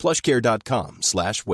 plushcare.com slash.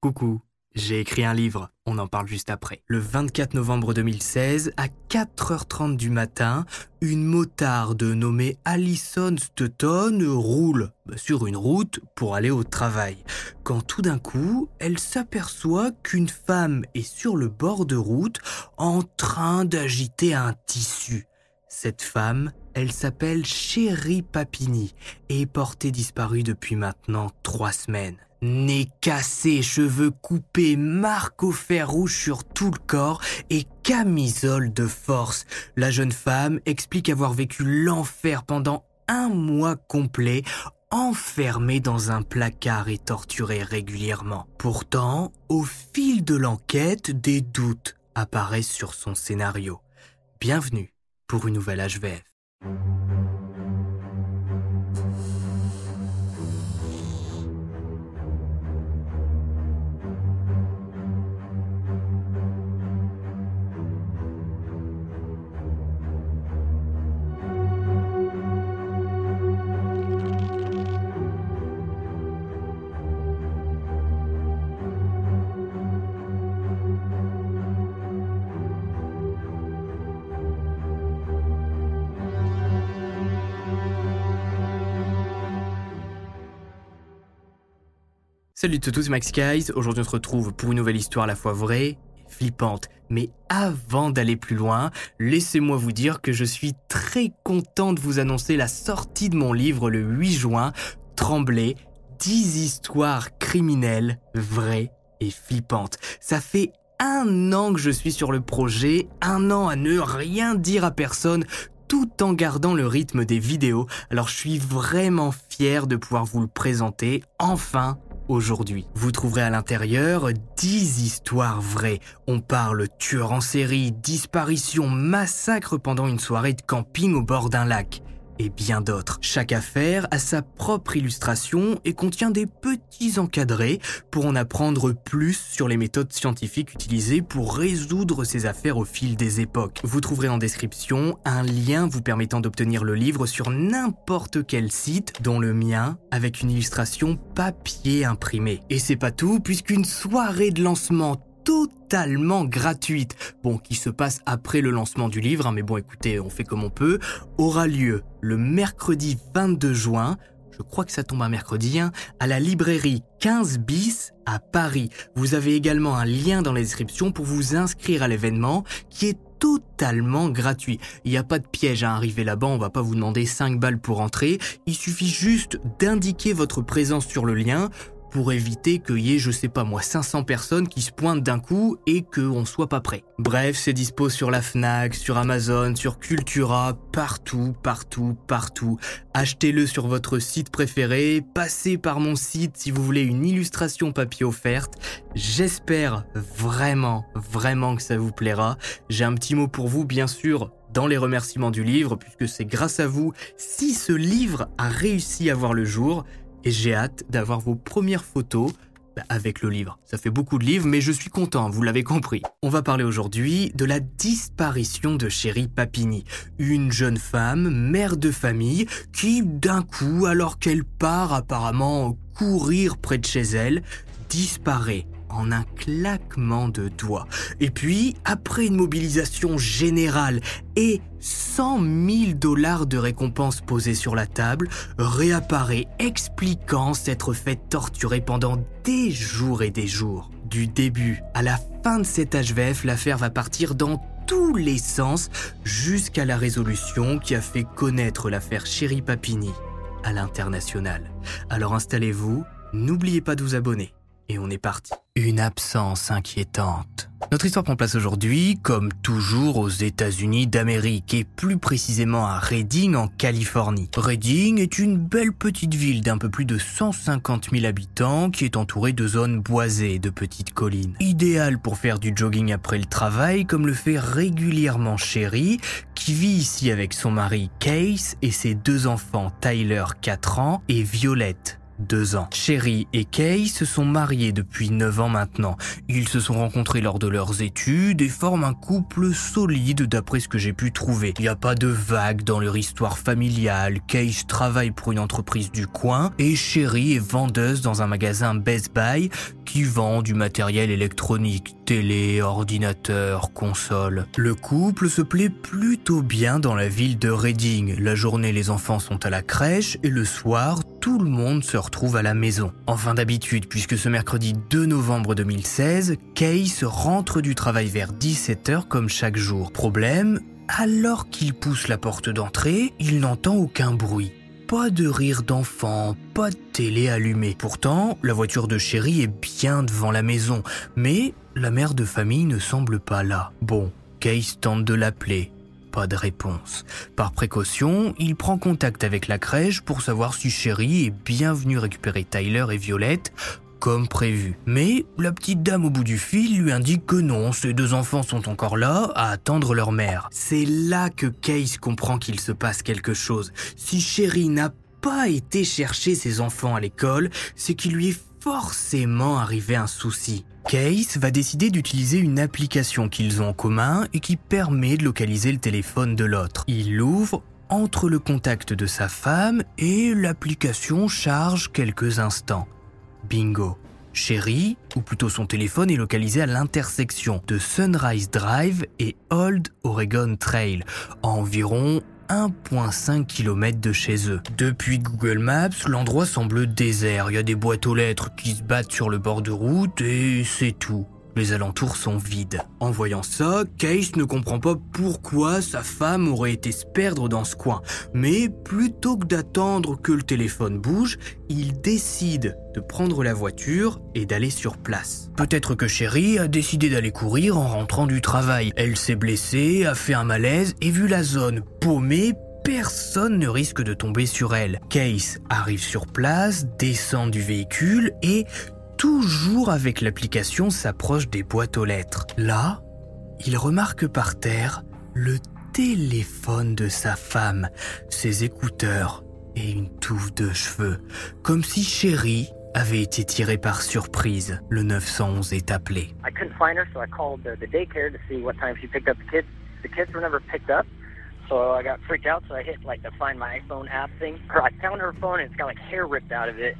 Coucou, j'ai écrit un livre, on en parle juste après. Le 24 novembre 2016, à 4h30 du matin, une motarde nommée Alison Stutton roule sur une route pour aller au travail. Quand tout d'un coup, elle s'aperçoit qu'une femme est sur le bord de route en train d'agiter un tissu. Cette femme, elle s'appelle Chérie Papini et est portée disparue depuis maintenant trois semaines. Nez cassé, cheveux coupés, marque au fer rouge sur tout le corps et camisole de force. La jeune femme explique avoir vécu l'enfer pendant un mois complet, enfermée dans un placard et torturée régulièrement. Pourtant, au fil de l'enquête, des doutes apparaissent sur son scénario. Bienvenue pour une nouvelle HVF. Thank you Salut à tous, Max Guys. Aujourd'hui, on se retrouve pour une nouvelle histoire à la fois vraie et flippante. Mais avant d'aller plus loin, laissez-moi vous dire que je suis très content de vous annoncer la sortie de mon livre le 8 juin, Tremblay, 10 histoires criminelles vraies et flippantes. Ça fait un an que je suis sur le projet, un an à ne rien dire à personne, tout en gardant le rythme des vidéos. Alors je suis vraiment fier de pouvoir vous le présenter enfin aujourd'hui. Vous trouverez à l'intérieur 10 histoires vraies. On parle tueur en série, disparition, massacre pendant une soirée de camping au bord d'un lac et bien d'autres. Chaque affaire a sa propre illustration et contient des petits encadrés pour en apprendre plus sur les méthodes scientifiques utilisées pour résoudre ces affaires au fil des époques. Vous trouverez en description un lien vous permettant d'obtenir le livre sur n'importe quel site, dont le mien, avec une illustration papier imprimé. Et c'est pas tout, puisqu'une soirée de lancement totalement gratuite, bon, qui se passe après le lancement du livre, hein, mais bon, écoutez, on fait comme on peut, aura lieu le mercredi 22 juin, je crois que ça tombe un mercredi, hein, à la librairie 15 bis à Paris. Vous avez également un lien dans la description pour vous inscrire à l'événement qui est totalement gratuit. Il n'y a pas de piège à arriver là-bas, on va pas vous demander 5 balles pour entrer, il suffit juste d'indiquer votre présence sur le lien, pour éviter qu'il y ait, je sais pas moi, 500 personnes qui se pointent d'un coup et qu'on soit pas prêt. Bref, c'est dispo sur la Fnac, sur Amazon, sur Cultura, partout, partout, partout. Achetez-le sur votre site préféré, passez par mon site si vous voulez une illustration papier offerte. J'espère vraiment, vraiment que ça vous plaira. J'ai un petit mot pour vous, bien sûr, dans les remerciements du livre, puisque c'est grâce à vous si ce livre a réussi à voir le jour et j'ai hâte d'avoir vos premières photos bah, avec le livre. Ça fait beaucoup de livres, mais je suis content, vous l'avez compris. On va parler aujourd'hui de la disparition de Chérie Papini, une jeune femme, mère de famille, qui d'un coup, alors qu'elle part apparemment courir près de chez elle, disparaît en un claquement de doigts. Et puis, après une mobilisation générale et 100 000 dollars de récompense posés sur la table, réapparaît expliquant s'être fait torturer pendant des jours et des jours. Du début à la fin de cet HVF, l'affaire va partir dans tous les sens jusqu'à la résolution qui a fait connaître l'affaire Chéri Papini à l'international. Alors installez-vous, n'oubliez pas de vous abonner et on est parti. Une absence inquiétante. Notre histoire prend place aujourd'hui, comme toujours, aux États-Unis d'Amérique et plus précisément à Redding en Californie. Redding est une belle petite ville d'un peu plus de 150 000 habitants qui est entourée de zones boisées et de petites collines. Idéal pour faire du jogging après le travail comme le fait régulièrement Sherry qui vit ici avec son mari Case et ses deux enfants Tyler 4 ans et Violette deux ans. Sherry et Kay se sont mariés depuis 9 ans maintenant. Ils se sont rencontrés lors de leurs études et forment un couple solide d'après ce que j'ai pu trouver. Il n'y a pas de vagues dans leur histoire familiale. Kay travaille pour une entreprise du coin et Sherry est vendeuse dans un magasin Best Buy qui vend du matériel électronique, télé, ordinateur, console. Le couple se plaît plutôt bien dans la ville de Reading. La journée, les enfants sont à la crèche et le soir, tout le monde se retrouve à la maison. Enfin d'habitude, puisque ce mercredi 2 novembre 2016, Case rentre du travail vers 17h comme chaque jour. Problème, alors qu'il pousse la porte d'entrée, il n'entend aucun bruit. Pas de rire d'enfant, pas de télé allumée. Pourtant, la voiture de chéri est bien devant la maison, mais la mère de famille ne semble pas là. Bon, Case tente de l'appeler. Pas de réponse. Par précaution, il prend contact avec la crèche pour savoir si Chéri est bien venu récupérer Tyler et Violette comme prévu. Mais la petite dame au bout du fil lui indique que non, ses deux enfants sont encore là à attendre leur mère. C'est là que Case comprend qu'il se passe quelque chose. Si Chéri n'a pas été chercher ses enfants à l'école, c'est qu'il lui est forcément arrivé un souci. Case va décider d'utiliser une application qu'ils ont en commun et qui permet de localiser le téléphone de l'autre. Il l'ouvre entre le contact de sa femme et l'application charge quelques instants. Bingo. Sherry, ou plutôt son téléphone, est localisé à l'intersection de Sunrise Drive et Old Oregon Trail, environ 1,5 km de chez eux. Depuis Google Maps, l'endroit semble désert. Il y a des boîtes aux lettres qui se battent sur le bord de route et c'est tout. Alentours sont vides. En voyant ça, Case ne comprend pas pourquoi sa femme aurait été se perdre dans ce coin. Mais plutôt que d'attendre que le téléphone bouge, il décide de prendre la voiture et d'aller sur place. Peut-être que Sherry a décidé d'aller courir en rentrant du travail. Elle s'est blessée, a fait un malaise et vu la zone paumée, personne ne risque de tomber sur elle. Case arrive sur place, descend du véhicule et toujours avec l'application s'approche des boîtes aux lettres. Là, il remarque par terre le téléphone de sa femme, ses écouteurs et une touffe de cheveux, comme si Chérie avait été tirée par surprise. Le 911 est appelé. I couldn't find her, so I called the, the daycare to see what time she picked up the kids. The kids were never picked up. So I got freaked out, so I hit like the Find My iPhone app thing. I found her phone and it's got like hair ripped out of it.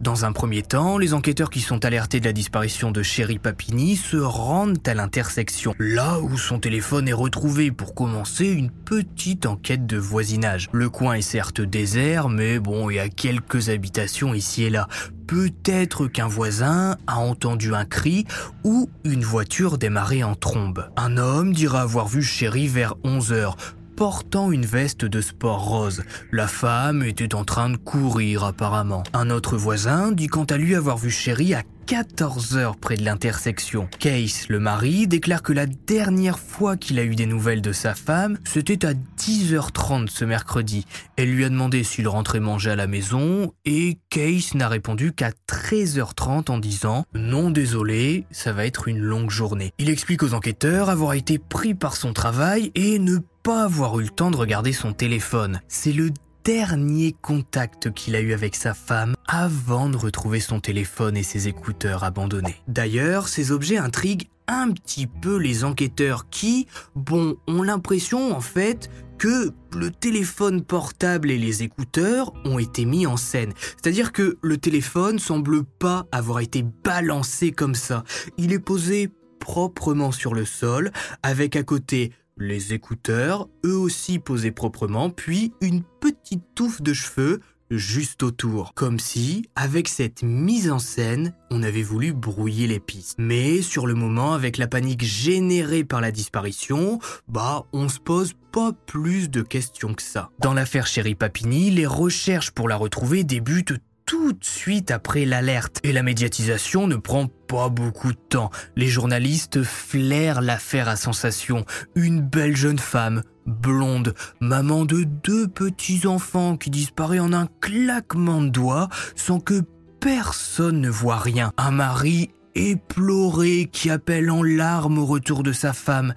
Dans un premier temps, les enquêteurs qui sont alertés de la disparition de Sherry Papini se rendent à l'intersection, là où son téléphone est retrouvé pour commencer une petite enquête de voisinage. Le coin est certes désert, mais bon, il y a quelques habitations ici et là. Peut-être qu'un voisin a entendu un cri ou une voiture démarrer en trombe. Un homme dira avoir vu Sherry vers 11 heures portant une veste de sport rose. La femme était en train de courir apparemment. Un autre voisin dit quant à lui avoir vu Chéri à 14 heures près de l'intersection. Case, le mari, déclare que la dernière fois qu'il a eu des nouvelles de sa femme, c'était à 10h30 ce mercredi. Elle lui a demandé s'il rentrait manger à la maison et Case n'a répondu qu'à 13h30 en disant Non désolé, ça va être une longue journée. Il explique aux enquêteurs avoir été pris par son travail et ne pas avoir eu le temps de regarder son téléphone. C'est le dernier contact qu'il a eu avec sa femme avant de retrouver son téléphone et ses écouteurs abandonnés. D'ailleurs, ces objets intriguent un petit peu les enquêteurs qui, bon, ont l'impression en fait que le téléphone portable et les écouteurs ont été mis en scène. C'est-à-dire que le téléphone semble pas avoir été balancé comme ça. Il est posé proprement sur le sol, avec à côté les écouteurs, eux aussi posés proprement, puis une petite touffe de cheveux juste autour, comme si, avec cette mise en scène, on avait voulu brouiller les pistes. Mais sur le moment, avec la panique générée par la disparition, bah, on se pose pas plus de questions que ça. Dans l'affaire Chéri Papini, les recherches pour la retrouver débutent tout de suite après l'alerte. Et la médiatisation ne prend pas beaucoup de temps. Les journalistes flairent l'affaire à sensation. Une belle jeune femme, blonde, maman de deux petits-enfants qui disparaît en un claquement de doigts sans que personne ne voit rien. Un mari éploré qui appelle en larmes au retour de sa femme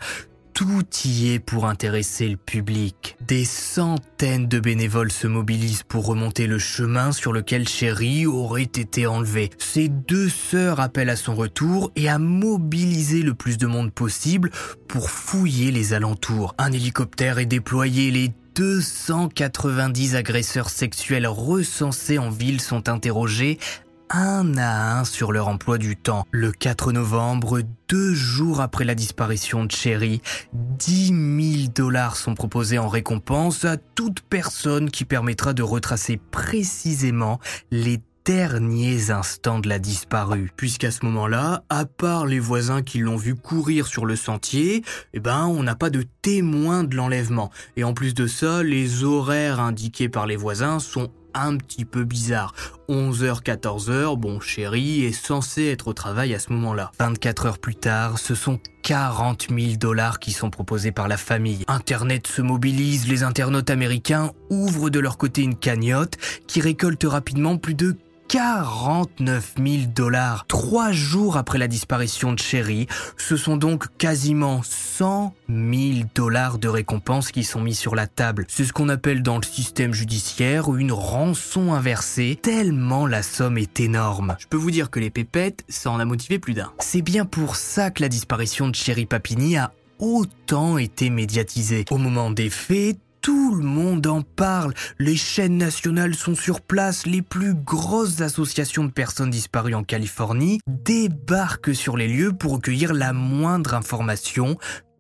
tout y est pour intéresser le public. Des centaines de bénévoles se mobilisent pour remonter le chemin sur lequel Chéri aurait été enlevé. Ses deux sœurs appellent à son retour et à mobiliser le plus de monde possible pour fouiller les alentours. Un hélicoptère est déployé, les 290 agresseurs sexuels recensés en ville sont interrogés un à un sur leur emploi du temps. Le 4 novembre, deux jours après la disparition de Cherry, 10 000 dollars sont proposés en récompense à toute personne qui permettra de retracer précisément les derniers instants de la disparue. Puisqu'à ce moment-là, à part les voisins qui l'ont vu courir sur le sentier, eh ben, on n'a pas de témoin de l'enlèvement. Et en plus de ça, les horaires indiqués par les voisins sont un petit peu bizarre. 11h, 14h, bon, chéri est censé être au travail à ce moment-là. 24 heures plus tard, ce sont 40 000 dollars qui sont proposés par la famille. Internet se mobilise, les internautes américains ouvrent de leur côté une cagnotte qui récolte rapidement plus de 49 000 dollars. Trois jours après la disparition de Sherry, ce sont donc quasiment 100 000 dollars de récompenses qui sont mis sur la table. C'est ce qu'on appelle dans le système judiciaire une rançon inversée, tellement la somme est énorme. Je peux vous dire que les pépettes, ça en a motivé plus d'un. C'est bien pour ça que la disparition de Sherry Papini a autant été médiatisée. Au moment des faits, tout le monde en parle. Les chaînes nationales sont sur place. Les plus grosses associations de personnes disparues en Californie débarquent sur les lieux pour recueillir la moindre information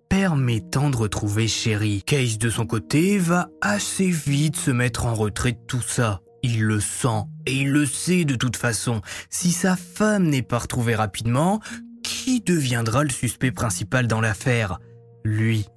permettant de retrouver Sherry. Case de son côté va assez vite se mettre en retrait de tout ça. Il le sent et il le sait de toute façon. Si sa femme n'est pas retrouvée rapidement, qui deviendra le suspect principal dans l'affaire? Lui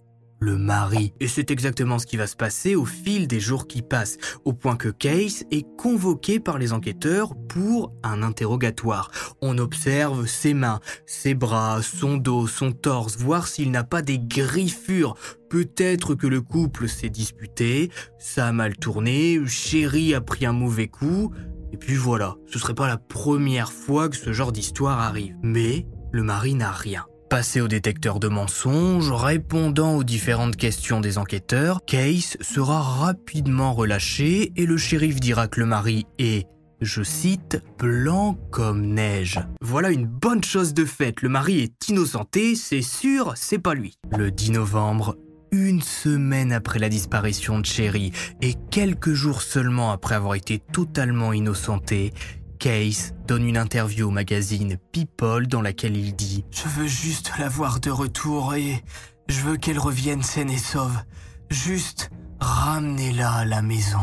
le mari. Et c'est exactement ce qui va se passer au fil des jours qui passent, au point que Case est convoqué par les enquêteurs pour un interrogatoire. On observe ses mains, ses bras, son dos, son torse, voir s'il n'a pas des griffures. Peut-être que le couple s'est disputé, ça a mal tourné, Chéri a pris un mauvais coup, et puis voilà, ce serait pas la première fois que ce genre d'histoire arrive. Mais le mari n'a rien. Passé au détecteur de mensonges, répondant aux différentes questions des enquêteurs, Case sera rapidement relâché et le shérif dira que le mari est je cite, blanc comme neige. Voilà une bonne chose de faite, le mari est innocenté, c'est sûr, c'est pas lui. Le 10 novembre, une semaine après la disparition de Cherry et quelques jours seulement après avoir été totalement innocenté, Case donne une interview au magazine People dans laquelle il dit ⁇ Je veux juste la voir de retour et je veux qu'elle revienne saine et sauve. Juste ramenez-la à la maison.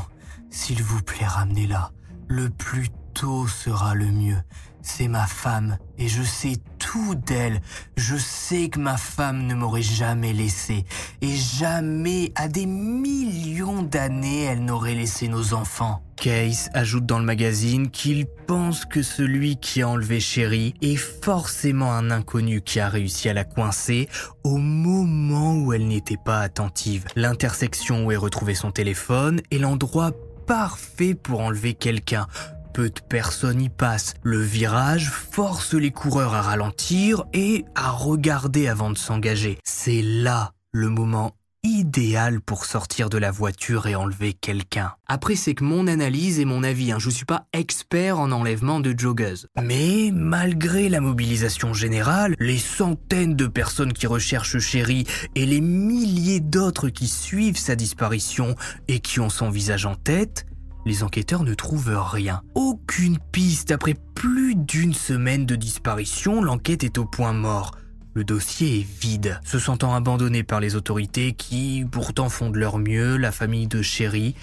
S'il vous plaît, ramenez-la. Le plus tôt sera le mieux. C'est ma femme et je sais tout d'elle. Je sais que ma femme ne m'aurait jamais laissé et jamais, à des millions d'années, elle n'aurait laissé nos enfants. Case ajoute dans le magazine qu'il pense que celui qui a enlevé Sherry est forcément un inconnu qui a réussi à la coincer au moment où elle n'était pas attentive. L'intersection où est retrouvé son téléphone est l'endroit parfait pour enlever quelqu'un peu de personnes y passent. Le virage force les coureurs à ralentir et à regarder avant de s'engager. C'est là le moment idéal pour sortir de la voiture et enlever quelqu'un. Après, c'est que mon analyse et mon avis, hein, je ne suis pas expert en enlèvement de joggeuses. Mais malgré la mobilisation générale, les centaines de personnes qui recherchent Chéri et les milliers d'autres qui suivent sa disparition et qui ont son visage en tête, les enquêteurs ne trouvent rien. Aucune piste. Après plus d'une semaine de disparition, l'enquête est au point mort. Le dossier est vide. Se sentant abandonné par les autorités qui pourtant font de leur mieux, la famille de Chéri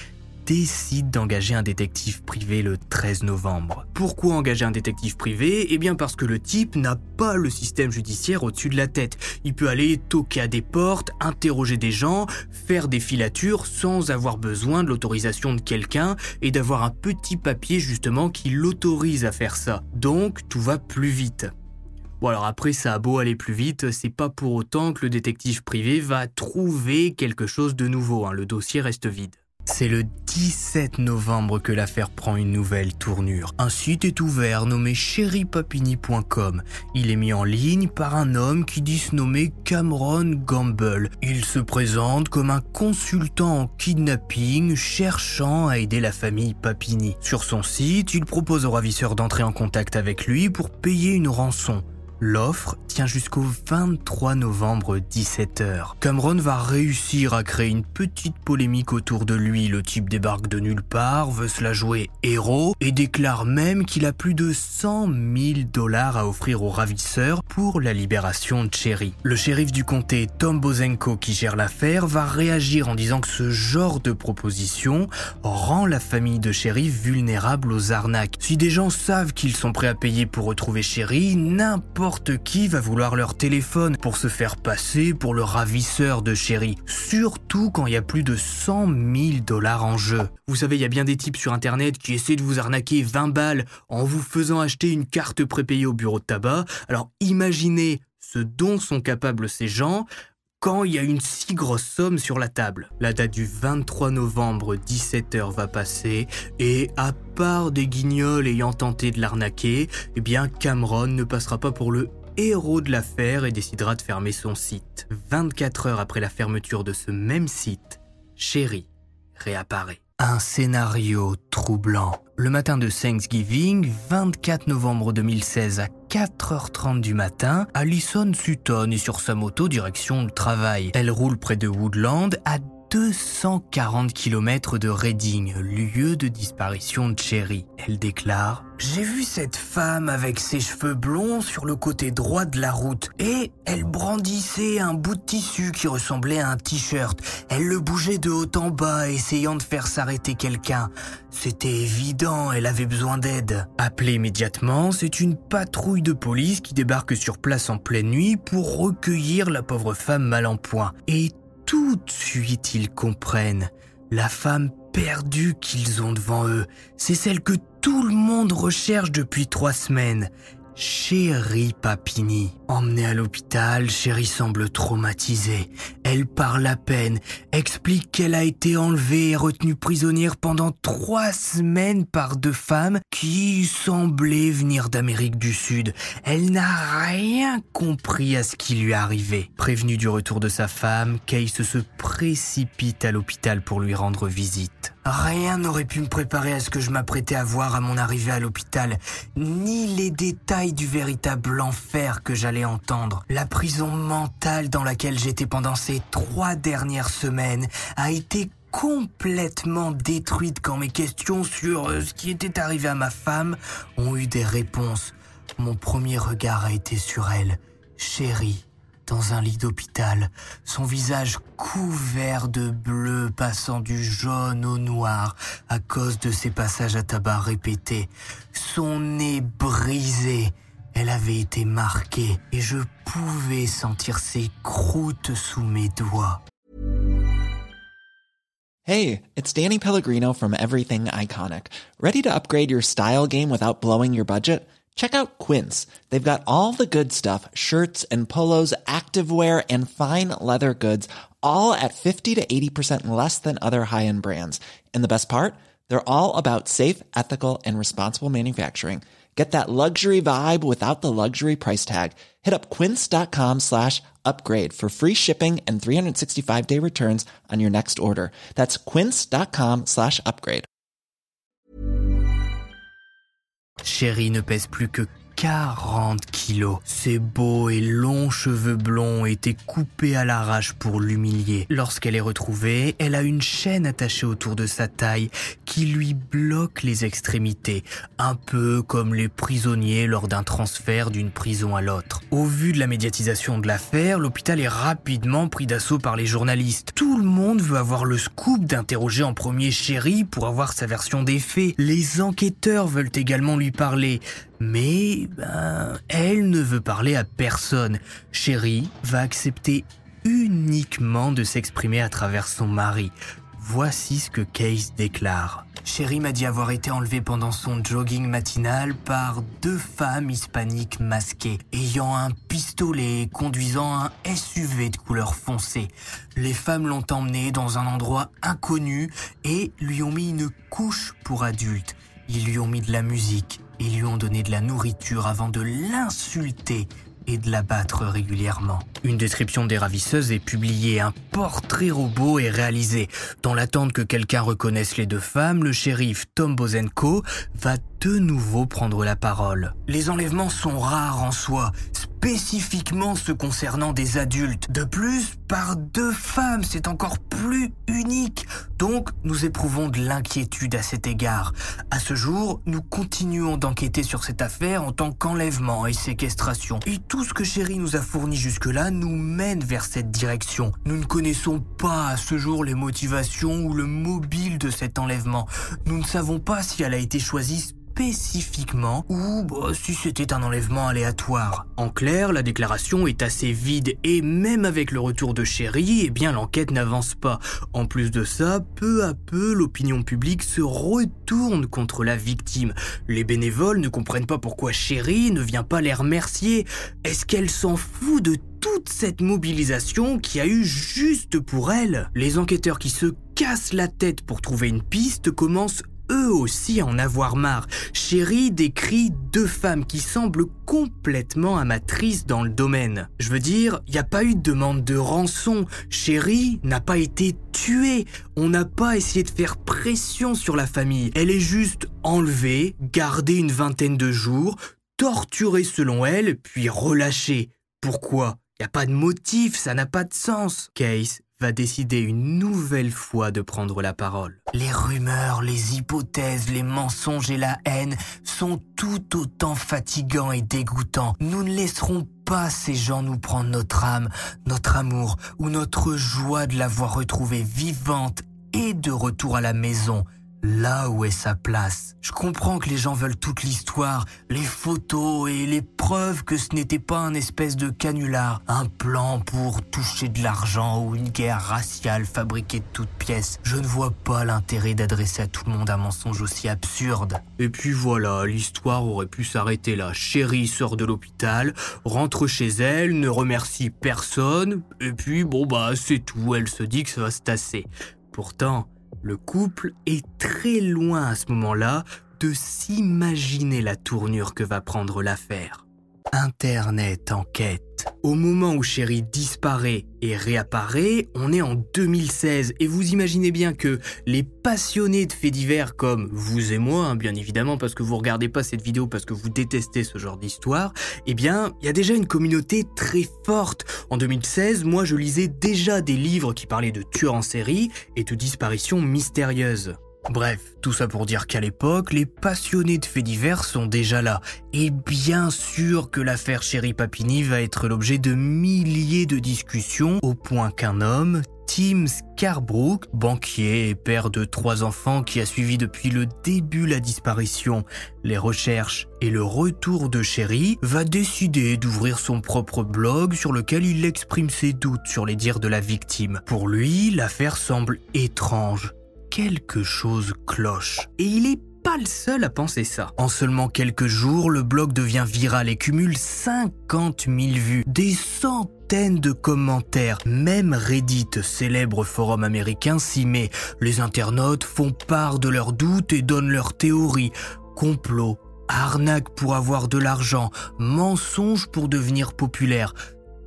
décide d'engager un détective privé le 13 novembre. Pourquoi engager un détective privé? Eh bien parce que le type n'a pas le système judiciaire au-dessus de la tête. Il peut aller toquer à des portes, interroger des gens, faire des filatures sans avoir besoin de l'autorisation de quelqu'un et d'avoir un petit papier justement qui l'autorise à faire ça. Donc tout va plus vite. Bon alors après ça a beau aller plus vite, c'est pas pour autant que le détective privé va trouver quelque chose de nouveau, hein. le dossier reste vide. C'est le 17 novembre que l'affaire prend une nouvelle tournure. Un site est ouvert nommé cherrypapini.com. Il est mis en ligne par un homme qui dit se nommer Cameron Gamble. Il se présente comme un consultant en kidnapping cherchant à aider la famille Papini. Sur son site, il propose aux ravisseurs d'entrer en contact avec lui pour payer une rançon. L'offre tient jusqu'au 23 novembre 17h. Cameron va réussir à créer une petite polémique autour de lui. Le type débarque de nulle part, veut se la jouer héros et déclare même qu'il a plus de 100 000 dollars à offrir aux ravisseurs pour la libération de Cherry. Le shérif du comté, Tom Bozenko, qui gère l'affaire, va réagir en disant que ce genre de proposition rend la famille de Cherry vulnérable aux arnaques. Si des gens savent qu'ils sont prêts à payer pour retrouver Cherry, n'importe qui va vouloir leur téléphone pour se faire passer pour le ravisseur de chéri, surtout quand il y a plus de 100 000 dollars en jeu. Vous savez, il y a bien des types sur internet qui essaient de vous arnaquer 20 balles en vous faisant acheter une carte prépayée au bureau de tabac. Alors imaginez ce dont sont capables ces gens quand il y a une si grosse somme sur la table. La date du 23 novembre 17h va passer et à part des guignols ayant tenté de l'arnaquer, eh bien Cameron ne passera pas pour le héros de l'affaire et décidera de fermer son site. 24 heures après la fermeture de ce même site, Sherry réapparaît. Un scénario troublant. Le matin de Thanksgiving, 24 novembre 2016 à 4h30 du matin, Alison Sutton sur sa moto direction le travail. Elle roule près de Woodland à 240 km de Reading, lieu de disparition de Cherry. Elle déclare J'ai vu cette femme avec ses cheveux blonds sur le côté droit de la route et elle brandissait un bout de tissu qui ressemblait à un t-shirt. Elle le bougeait de haut en bas, essayant de faire s'arrêter quelqu'un. C'était évident, elle avait besoin d'aide. Appelée immédiatement, c'est une patrouille de police qui débarque sur place en pleine nuit pour recueillir la pauvre femme mal en point. Et tout de suite ils comprennent. La femme perdue qu'ils ont devant eux, c'est celle que tout le monde recherche depuis trois semaines. Chérie Papini. Emmenée à l'hôpital, Chérie semble traumatisée. Elle parle à peine, explique qu'elle a été enlevée et retenue prisonnière pendant trois semaines par deux femmes qui semblaient venir d'Amérique du Sud. Elle n'a rien compris à ce qui lui arrivait. Prévenue du retour de sa femme, Case se précipite à l'hôpital pour lui rendre visite. Rien n'aurait pu me préparer à ce que je m'apprêtais à voir à mon arrivée à l'hôpital, ni les détails du véritable enfer que j'allais entendre. La prison mentale dans laquelle j'étais pendant ces trois dernières semaines a été complètement détruite quand mes questions sur euh, ce qui était arrivé à ma femme ont eu des réponses. Mon premier regard a été sur elle, chérie dans un lit d'hôpital, son visage couvert de bleu passant du jaune au noir à cause de ses passages à tabac répétés, son nez brisé. Elle avait été marquée et je pouvais sentir ses croûtes sous mes doigts. Hey, it's Danny Pellegrino from Everything Iconic. Ready to upgrade your style game without blowing your budget? Check out Quince. They've got all the good stuff shirts and polos, activewear, and fine leather goods, all at 50 to 80% less than other high end brands. And the best part? They're all about safe, ethical, and responsible manufacturing. Get that luxury vibe without the luxury price tag. Hit up quince.com slash upgrade for free shipping and 365 day returns on your next order. That's quince.com slash upgrade. Chérie ne pèse plus que 40 kilos. Ses beaux et longs cheveux blonds étaient coupés à l'arrache pour l'humilier. Lorsqu'elle est retrouvée, elle a une chaîne attachée autour de sa taille qui lui bloque les extrémités, un peu comme les prisonniers lors d'un transfert d'une prison à l'autre. Au vu de la médiatisation de l'affaire, l'hôpital est rapidement pris d'assaut par les journalistes. Tout le monde veut avoir le scoop d'interroger en premier Chéri pour avoir sa version des faits. Les enquêteurs veulent également lui parler. Mais ben, elle ne veut parler à personne. Chéri va accepter uniquement de s'exprimer à travers son mari. Voici ce que Case déclare. Chéri m'a dit avoir été enlevé pendant son jogging matinal par deux femmes hispaniques masquées, ayant un pistolet et conduisant un SUV de couleur foncée. Les femmes l'ont emmené dans un endroit inconnu et lui ont mis une couche pour adulte. Ils lui ont mis de la musique et lui ont donné de la nourriture avant de l'insulter et de l'abattre régulièrement. Une description des ravisseuses est publiée, un portrait robot est réalisé. Dans l'attente que quelqu'un reconnaisse les deux femmes, le shérif Tom Bozenko va de nouveau prendre la parole. Les enlèvements sont rares en soi, spécifiquement ceux concernant des adultes. De plus, par deux femmes, c'est encore plus unique. Donc, nous éprouvons de l'inquiétude à cet égard. À ce jour, nous continuons d'enquêter sur cette affaire en tant qu'enlèvement et séquestration. Et tout ce que Chéri nous a fourni jusque-là nous mène vers cette direction. Nous ne connaissons pas à ce jour les motivations ou le mobile de cet enlèvement. Nous ne savons pas si elle a été choisie spécifiquement ou bah, si c'était un enlèvement aléatoire. En clair, la déclaration est assez vide et même avec le retour de Chéri, eh bien l'enquête n'avance pas. En plus de ça, peu à peu, l'opinion publique se retourne contre la victime. Les bénévoles ne comprennent pas pourquoi Chéri ne vient pas les remercier. Est-ce qu'elle s'en fout de toute cette mobilisation qui a eu juste pour elle? Les enquêteurs qui se cassent la tête pour trouver une piste commencent eux aussi en avoir marre. Chéri décrit deux femmes qui semblent complètement amatrices dans le domaine. Je veux dire, il n'y a pas eu de demande de rançon. Chéri n'a pas été tuée. On n'a pas essayé de faire pression sur la famille. Elle est juste enlevée, gardée une vingtaine de jours, torturée selon elle, puis relâchée. Pourquoi? N'y a pas de motif, ça n'a pas de sens. Case va décider une nouvelle fois de prendre la parole. Les rumeurs, les hypothèses, les mensonges et la haine sont tout autant fatigants et dégoûtants. Nous ne laisserons pas ces gens nous prendre notre âme, notre amour ou notre joie de la voir retrouvée vivante et de retour à la maison là où est sa place. Je comprends que les gens veulent toute l'histoire, les photos et les preuves que ce n'était pas un espèce de canular, un plan pour toucher de l'argent ou une guerre raciale fabriquée de toutes pièces. Je ne vois pas l'intérêt d'adresser à tout le monde un mensonge aussi absurde. Et puis voilà, l'histoire aurait pu s'arrêter là. Chérie sort de l'hôpital, rentre chez elle, ne remercie personne, et puis bon bah c'est tout, elle se dit que ça va se tasser. Pourtant, le couple est très loin à ce moment-là de s'imaginer la tournure que va prendre l'affaire. Internet enquête. Au moment où Chéri disparaît et réapparaît, on est en 2016 et vous imaginez bien que les passionnés de faits divers comme vous et moi, hein, bien évidemment parce que vous regardez pas cette vidéo parce que vous détestez ce genre d'histoire, eh bien, il y a déjà une communauté très forte. En 2016, moi je lisais déjà des livres qui parlaient de tueurs en série et de disparitions mystérieuses. Bref, tout ça pour dire qu'à l'époque, les passionnés de faits divers sont déjà là. Et bien sûr que l'affaire Chéri Papini va être l'objet de milliers de discussions au point qu'un homme, Tim Scarbrook, banquier et père de trois enfants qui a suivi depuis le début la disparition, les recherches et le retour de Chéri, va décider d'ouvrir son propre blog sur lequel il exprime ses doutes sur les dires de la victime. Pour lui, l'affaire semble étrange quelque chose cloche. Et il est pas le seul à penser ça. En seulement quelques jours, le blog devient viral et cumule 50 000 vues, des centaines de commentaires. Même Reddit, célèbre forum américain, s'y met. Les internautes font part de leurs doutes et donnent leurs théories. Complot, arnaque pour avoir de l'argent, mensonge pour devenir populaire.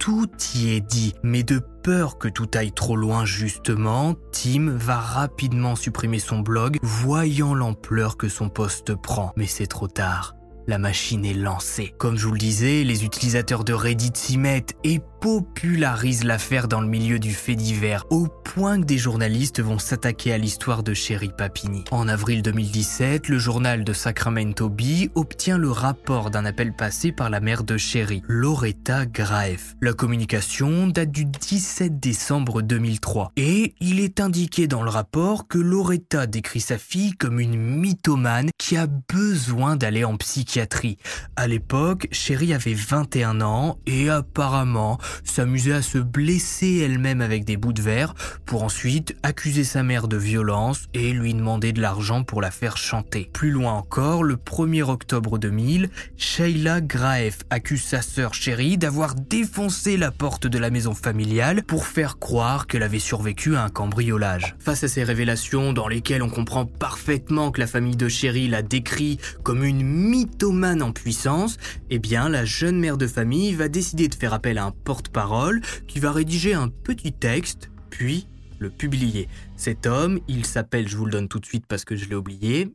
Tout y est dit, mais de peur que tout aille trop loin justement, Tim va rapidement supprimer son blog, voyant l'ampleur que son poste prend. Mais c'est trop tard. la machine est lancée. Comme je vous le disais, les utilisateurs de Reddit s'y mettent et popularisent l'affaire dans le milieu du fait divers, au point que des journalistes vont s'attaquer à l'histoire de Sherry Papini. En avril 2017, le journal de Sacramento Bee obtient le rapport d'un appel passé par la mère de Sherry, Loretta Graef. La communication date du 17 décembre 2003 et il est indiqué dans le rapport que Loretta décrit sa fille comme une mythomane qui a besoin d'aller en psychiatrie. À l'époque, Sherry avait 21 ans et apparemment s'amusait à se blesser elle-même avec des bouts de verre pour ensuite accuser sa mère de violence et lui demander de l'argent pour la faire chanter. Plus loin encore, le 1er octobre 2000, Sheila Graef accuse sa sœur chérie d'avoir défoncé la porte de la maison familiale pour faire croire qu'elle avait survécu à un cambriolage. Face à ces révélations dans lesquelles on comprend parfaitement que la famille de chérie l'a décrit comme une mythomane en puissance, eh bien la jeune mère de famille va décider de faire appel à un porte-parole qui va rédiger un petit texte, puis le publier. Cet homme, il s'appelle, je vous le donne tout de suite parce que je l'ai oublié,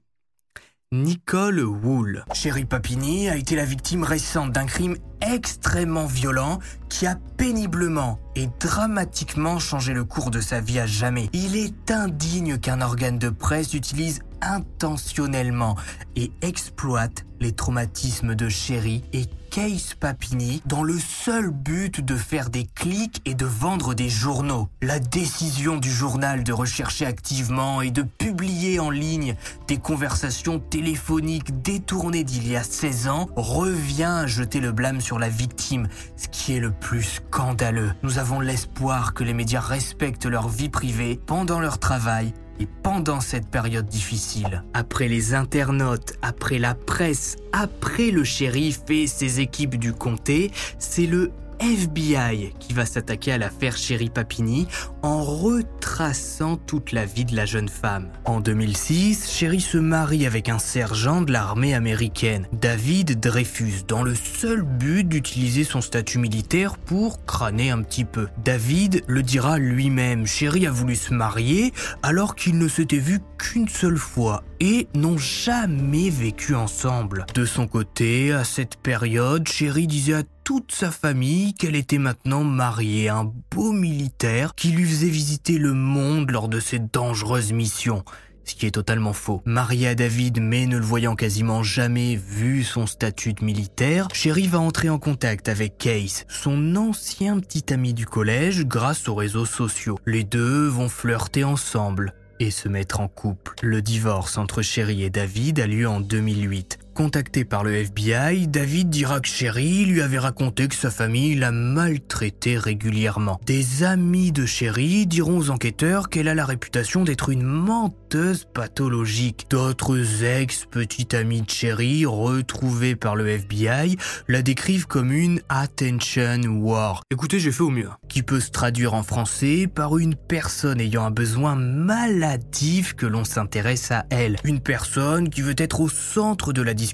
Nicole Wool. Chérie Papini a été la victime récente d'un crime extrêmement violent qui a péniblement et dramatiquement changé le cours de sa vie à jamais. Il est indigne qu'un organe de presse utilise intentionnellement et exploite les traumatismes de Chéri et Case Papini dans le seul but de faire des clics et de vendre des journaux. La décision du journal de rechercher activement et de publier en ligne des conversations téléphoniques détournées d'il y a 16 ans revient à jeter le blâme sur la victime, ce qui est le plus scandaleux. Nous avons l'espoir que les médias respectent leur vie privée pendant leur travail et pendant cette période difficile, après les internautes, après la presse, après le shérif et ses équipes du comté, c'est le FBI qui va s'attaquer à l'affaire Chéri Papini en retraçant toute la vie de la jeune femme. En 2006, Chéri se marie avec un sergent de l'armée américaine, David Dreyfus, dans le seul but d'utiliser son statut militaire pour crâner un petit peu. David le dira lui-même, Chéri a voulu se marier alors qu'ils ne s'étaient vus qu'une seule fois et n'ont jamais vécu ensemble. De son côté, à cette période, Chéri disait à toute sa famille qu'elle était maintenant mariée à un beau militaire qui lui faisait visiter le monde lors de ses dangereuses missions. Ce qui est totalement faux. Mariée à David mais ne le voyant quasiment jamais vu son statut de militaire, Sherry va entrer en contact avec Case, son ancien petit ami du collège grâce aux réseaux sociaux. Les deux vont flirter ensemble et se mettre en couple. Le divorce entre Sherry et David a lieu en 2008. Contacté par le FBI, David dira que Sherry lui avait raconté que sa famille l'a maltraité régulièrement. Des amis de Sherry diront aux enquêteurs qu'elle a la réputation d'être une menteuse pathologique. D'autres ex-petites amies de Sherry, retrouvées par le FBI, la décrivent comme une attention war. Écoutez, j'ai fait au mieux. Qui peut se traduire en français par une personne ayant un besoin maladif que l'on s'intéresse à elle. Une personne qui veut être au centre de la discussion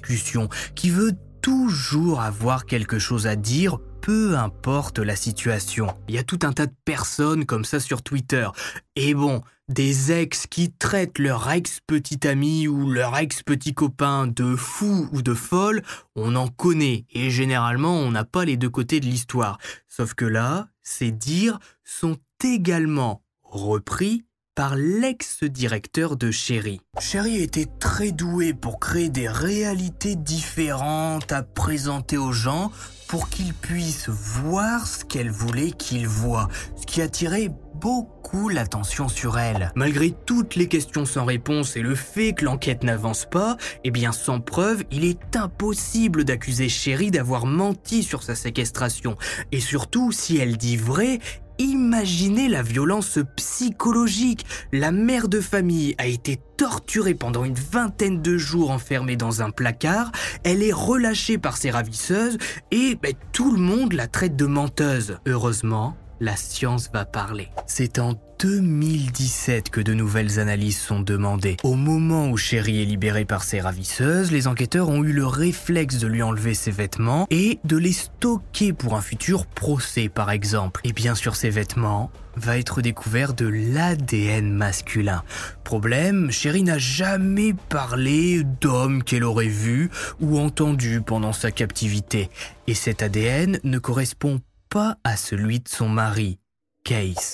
qui veut toujours avoir quelque chose à dire, peu importe la situation. Il y a tout un tas de personnes comme ça sur Twitter. Et bon, des ex qui traitent leur ex-petit ami ou leur ex-petit copain de fou ou de folle, on en connaît. Et généralement, on n'a pas les deux côtés de l'histoire. Sauf que là, ces dires sont également repris par l'ex-directeur de Chéri. Chéri était très doué pour créer des réalités différentes à présenter aux gens pour qu'ils puissent voir ce qu'elle voulait qu'ils voient, ce qui attirait beaucoup l'attention sur elle. Malgré toutes les questions sans réponse et le fait que l'enquête n'avance pas, eh bien sans preuve, il est impossible d'accuser Chéri d'avoir menti sur sa séquestration. Et surtout, si elle dit vrai, Imaginez la violence psychologique. La mère de famille a été torturée pendant une vingtaine de jours enfermée dans un placard. Elle est relâchée par ses ravisseuses et ben, tout le monde la traite de menteuse. Heureusement, la science va parler. C'est en 2017 que de nouvelles analyses sont demandées. Au moment où Sherry est libérée par ses ravisseuses, les enquêteurs ont eu le réflexe de lui enlever ses vêtements et de les stocker pour un futur procès par exemple. Et bien sûr ces vêtements va être découvert de l'ADN masculin. Problème, Sherry n'a jamais parlé d'homme qu'elle aurait vu ou entendu pendant sa captivité. Et cet ADN ne correspond pas à celui de son mari.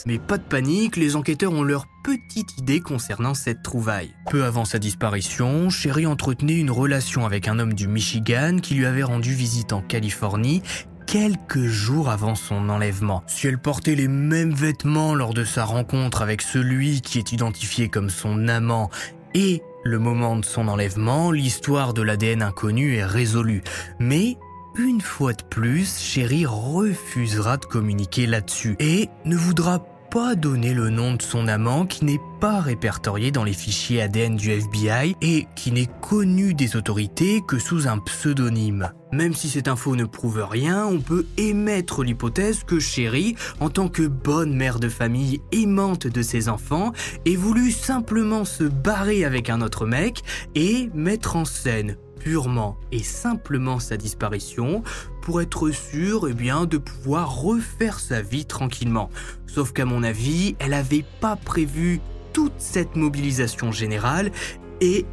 Mais pas de panique, les enquêteurs ont leur petite idée concernant cette trouvaille. Peu avant sa disparition, Sherry entretenait une relation avec un homme du Michigan qui lui avait rendu visite en Californie quelques jours avant son enlèvement. Si elle portait les mêmes vêtements lors de sa rencontre avec celui qui est identifié comme son amant et le moment de son enlèvement, l'histoire de l'ADN inconnu est résolue. Mais une fois de plus, Sherry refusera de communiquer là-dessus et ne voudra pas donner le nom de son amant qui n'est pas répertorié dans les fichiers ADN du FBI et qui n'est connu des autorités que sous un pseudonyme. Même si cette info ne prouve rien, on peut émettre l'hypothèse que Sherry, en tant que bonne mère de famille aimante de ses enfants, ait voulu simplement se barrer avec un autre mec et mettre en scène purement et simplement sa disparition pour être sûr eh bien, de pouvoir refaire sa vie tranquillement. Sauf qu'à mon avis, elle n'avait pas prévu toute cette mobilisation générale et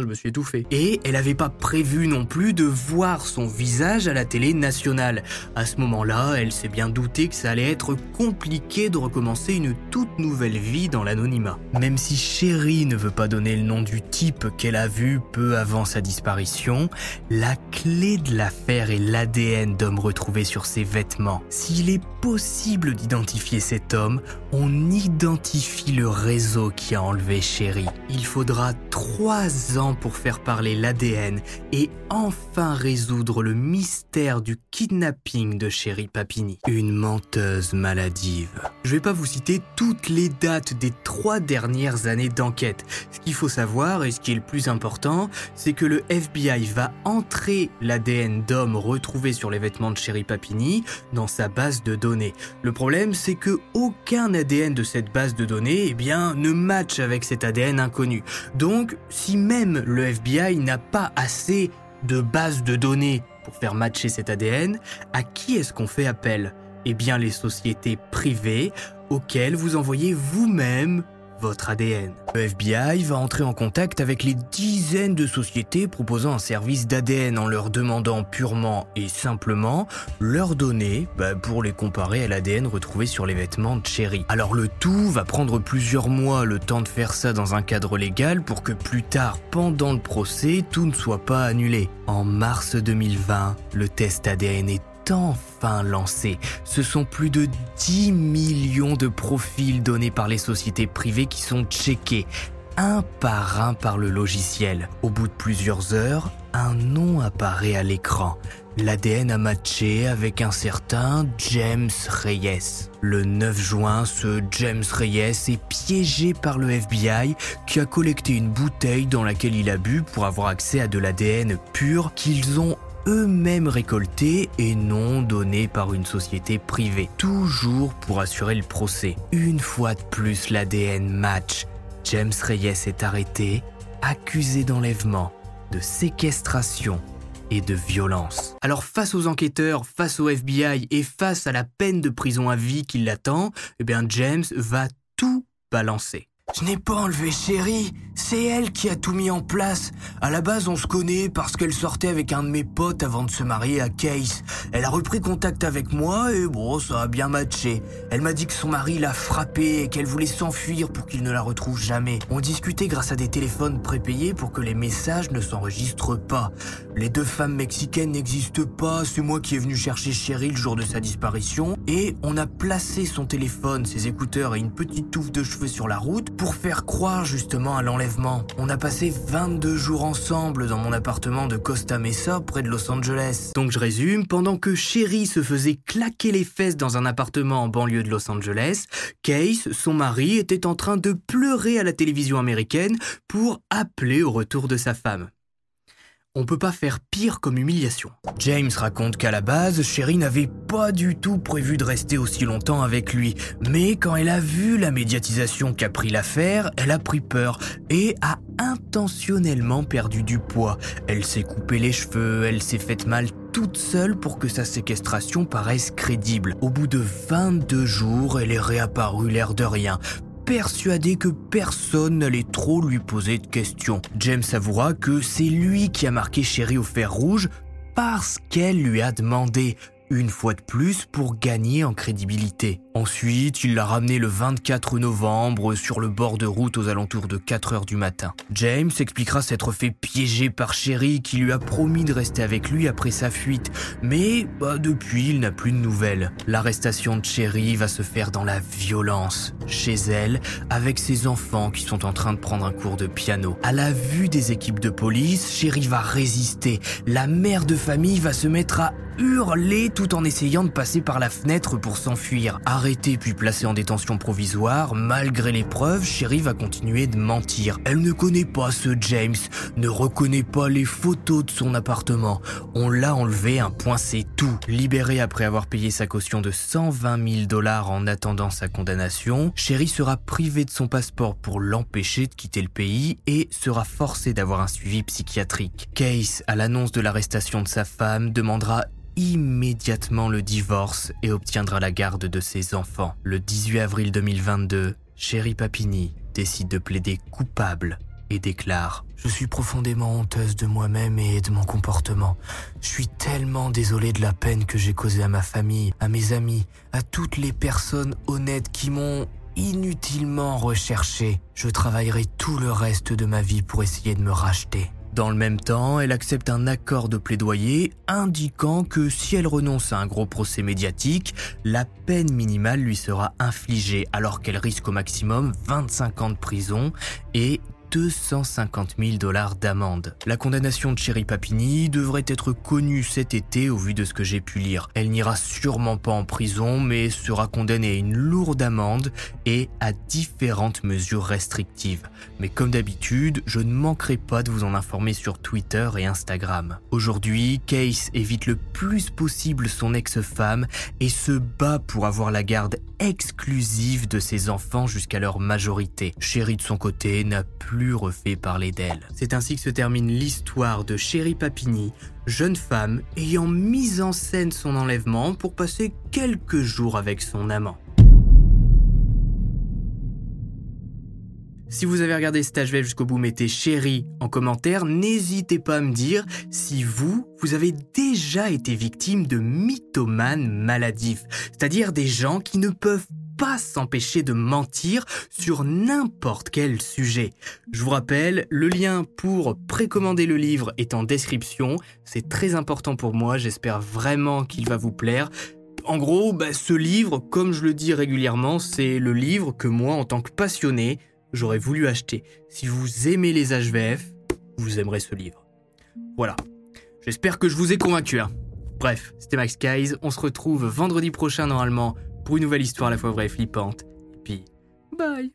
je me suis étouffé. Et elle n'avait pas prévu non plus de voir son visage à la télé nationale. À ce moment-là, elle s'est bien doutée que ça allait être compliqué de recommencer une toute nouvelle vie dans l'anonymat. Même si Chérie ne veut pas donner le nom du type qu'elle a vu peu avant sa disparition, la clé de l'affaire est l'ADN d'homme retrouvé sur ses vêtements. S'il est possible d'identifier cet homme, on identifie le réseau qui a enlevé Chérie. Il faudra trois ans pour faire parler l'ADN et enfin résoudre le mystère du kidnapping de Chéri Papini. Une menteuse maladive. Je vais pas vous citer toutes les dates des trois dernières années d'enquête. Ce qu'il faut savoir et ce qui est le plus important, c'est que le FBI va entrer l'ADN d'homme retrouvé sur les vêtements de Chéri Papini dans sa base de données. Le problème, c'est que aucun de cette base de données, eh bien, ne match avec cet ADN inconnu. Donc, si même le FBI n'a pas assez de bases de données pour faire matcher cet ADN, à qui est-ce qu'on fait appel? Eh bien les sociétés privées auxquelles vous envoyez vous-même ADN. Le FBI va entrer en contact avec les dizaines de sociétés proposant un service d'ADN en leur demandant purement et simplement leurs données bah, pour les comparer à l'ADN retrouvé sur les vêtements de Cherry. Alors le tout va prendre plusieurs mois le temps de faire ça dans un cadre légal pour que plus tard, pendant le procès, tout ne soit pas annulé. En mars 2020, le test ADN est enfin lancé. Ce sont plus de 10 millions de profils donnés par les sociétés privées qui sont checkés un par un par le logiciel. Au bout de plusieurs heures, un nom apparaît à l'écran. L'ADN a matché avec un certain James Reyes. Le 9 juin, ce James Reyes est piégé par le FBI qui a collecté une bouteille dans laquelle il a bu pour avoir accès à de l'ADN pur qu'ils ont eux-mêmes récoltés et non donnés par une société privée, toujours pour assurer le procès. Une fois de plus, l'ADN match. James Reyes est arrêté, accusé d'enlèvement, de séquestration et de violence. Alors face aux enquêteurs, face au FBI et face à la peine de prison à vie qui l'attend, eh bien James va tout balancer. Je n'ai pas enlevé Chérie, c'est elle qui a tout mis en place. À la base, on se connaît parce qu'elle sortait avec un de mes potes avant de se marier à Case. Elle a repris contact avec moi et bon, ça a bien matché. Elle m'a dit que son mari l'a frappée et qu'elle voulait s'enfuir pour qu'il ne la retrouve jamais. On discutait grâce à des téléphones prépayés pour que les messages ne s'enregistrent pas. Les deux femmes mexicaines n'existent pas, c'est moi qui ai venu chercher Chérie le jour de sa disparition et on a placé son téléphone, ses écouteurs et une petite touffe de cheveux sur la route pour faire croire justement à l'enlèvement. On a passé 22 jours ensemble dans mon appartement de Costa Mesa près de Los Angeles. Donc je résume, pendant que Sherry se faisait claquer les fesses dans un appartement en banlieue de Los Angeles, Case, son mari, était en train de pleurer à la télévision américaine pour appeler au retour de sa femme. On peut pas faire pire comme humiliation. James raconte qu'à la base, Sherry n'avait pas du tout prévu de rester aussi longtemps avec lui. Mais quand elle a vu la médiatisation qu'a pris l'affaire, elle a pris peur et a intentionnellement perdu du poids. Elle s'est coupé les cheveux, elle s'est faite mal toute seule pour que sa séquestration paraisse crédible. Au bout de 22 jours, elle est réapparue l'air de rien, persuadé que personne n'allait trop lui poser de questions. James avouera que c'est lui qui a marqué Sherry au fer rouge parce qu'elle lui a demandé une fois de plus pour gagner en crédibilité. Ensuite, il l'a ramené le 24 novembre sur le bord de route aux alentours de 4 heures du matin. James expliquera s'être fait piéger par Sherry qui lui a promis de rester avec lui après sa fuite, mais bah, depuis il n'a plus de nouvelles. L'arrestation de Sherry va se faire dans la violence, chez elle, avec ses enfants qui sont en train de prendre un cours de piano. À la vue des équipes de police, Sherry va résister. La mère de famille va se mettre à hurler tout en essayant de passer par la fenêtre pour s'enfuir. Arrêtée puis placée en détention provisoire, malgré les preuves, Sherry va continuer de mentir. Elle ne connaît pas ce James, ne reconnaît pas les photos de son appartement. On l'a enlevé, un point c'est tout. Libérée après avoir payé sa caution de 120 000 dollars en attendant sa condamnation, Sherry sera privée de son passeport pour l'empêcher de quitter le pays et sera forcée d'avoir un suivi psychiatrique. Case, à l'annonce de l'arrestation de sa femme, demandera immédiatement le divorce et obtiendra la garde de ses enfants. Le 18 avril 2022, Chéri Papini décide de plaider coupable et déclare ⁇ Je suis profondément honteuse de moi-même et de mon comportement. Je suis tellement désolée de la peine que j'ai causée à ma famille, à mes amis, à toutes les personnes honnêtes qui m'ont inutilement recherché. Je travaillerai tout le reste de ma vie pour essayer de me racheter. Dans le même temps, elle accepte un accord de plaidoyer indiquant que si elle renonce à un gros procès médiatique, la peine minimale lui sera infligée alors qu'elle risque au maximum 25 ans de prison et 250 000 dollars d'amende. La condamnation de Cherry Papini devrait être connue cet été au vu de ce que j'ai pu lire. Elle n'ira sûrement pas en prison, mais sera condamnée à une lourde amende et à différentes mesures restrictives. Mais comme d'habitude, je ne manquerai pas de vous en informer sur Twitter et Instagram. Aujourd'hui, Case évite le plus possible son ex-femme et se bat pour avoir la garde exclusive de ses enfants jusqu'à leur majorité. Chérie de son côté n'a plus refait parler d'elle. C'est ainsi que se termine l'histoire de Chéri Papini, jeune femme ayant mis en scène son enlèvement pour passer quelques jours avec son amant. Si vous avez regardé cet HVF jusqu'au bout, mettez chéri en commentaire. N'hésitez pas à me dire si vous, vous avez déjà été victime de mythomanes maladifs, c'est-à-dire des gens qui ne peuvent pas s'empêcher de mentir sur n'importe quel sujet. Je vous rappelle, le lien pour précommander le livre est en description. C'est très important pour moi, j'espère vraiment qu'il va vous plaire. En gros, bah, ce livre, comme je le dis régulièrement, c'est le livre que moi, en tant que passionné, j'aurais voulu acheter. Si vous aimez les HVF, vous aimerez ce livre. Voilà. J'espère que je vous ai convaincu. Hein. Bref, c'était Max Guys. On se retrouve vendredi prochain normalement pour une nouvelle histoire à la fois vraie et flippante. Et puis, bye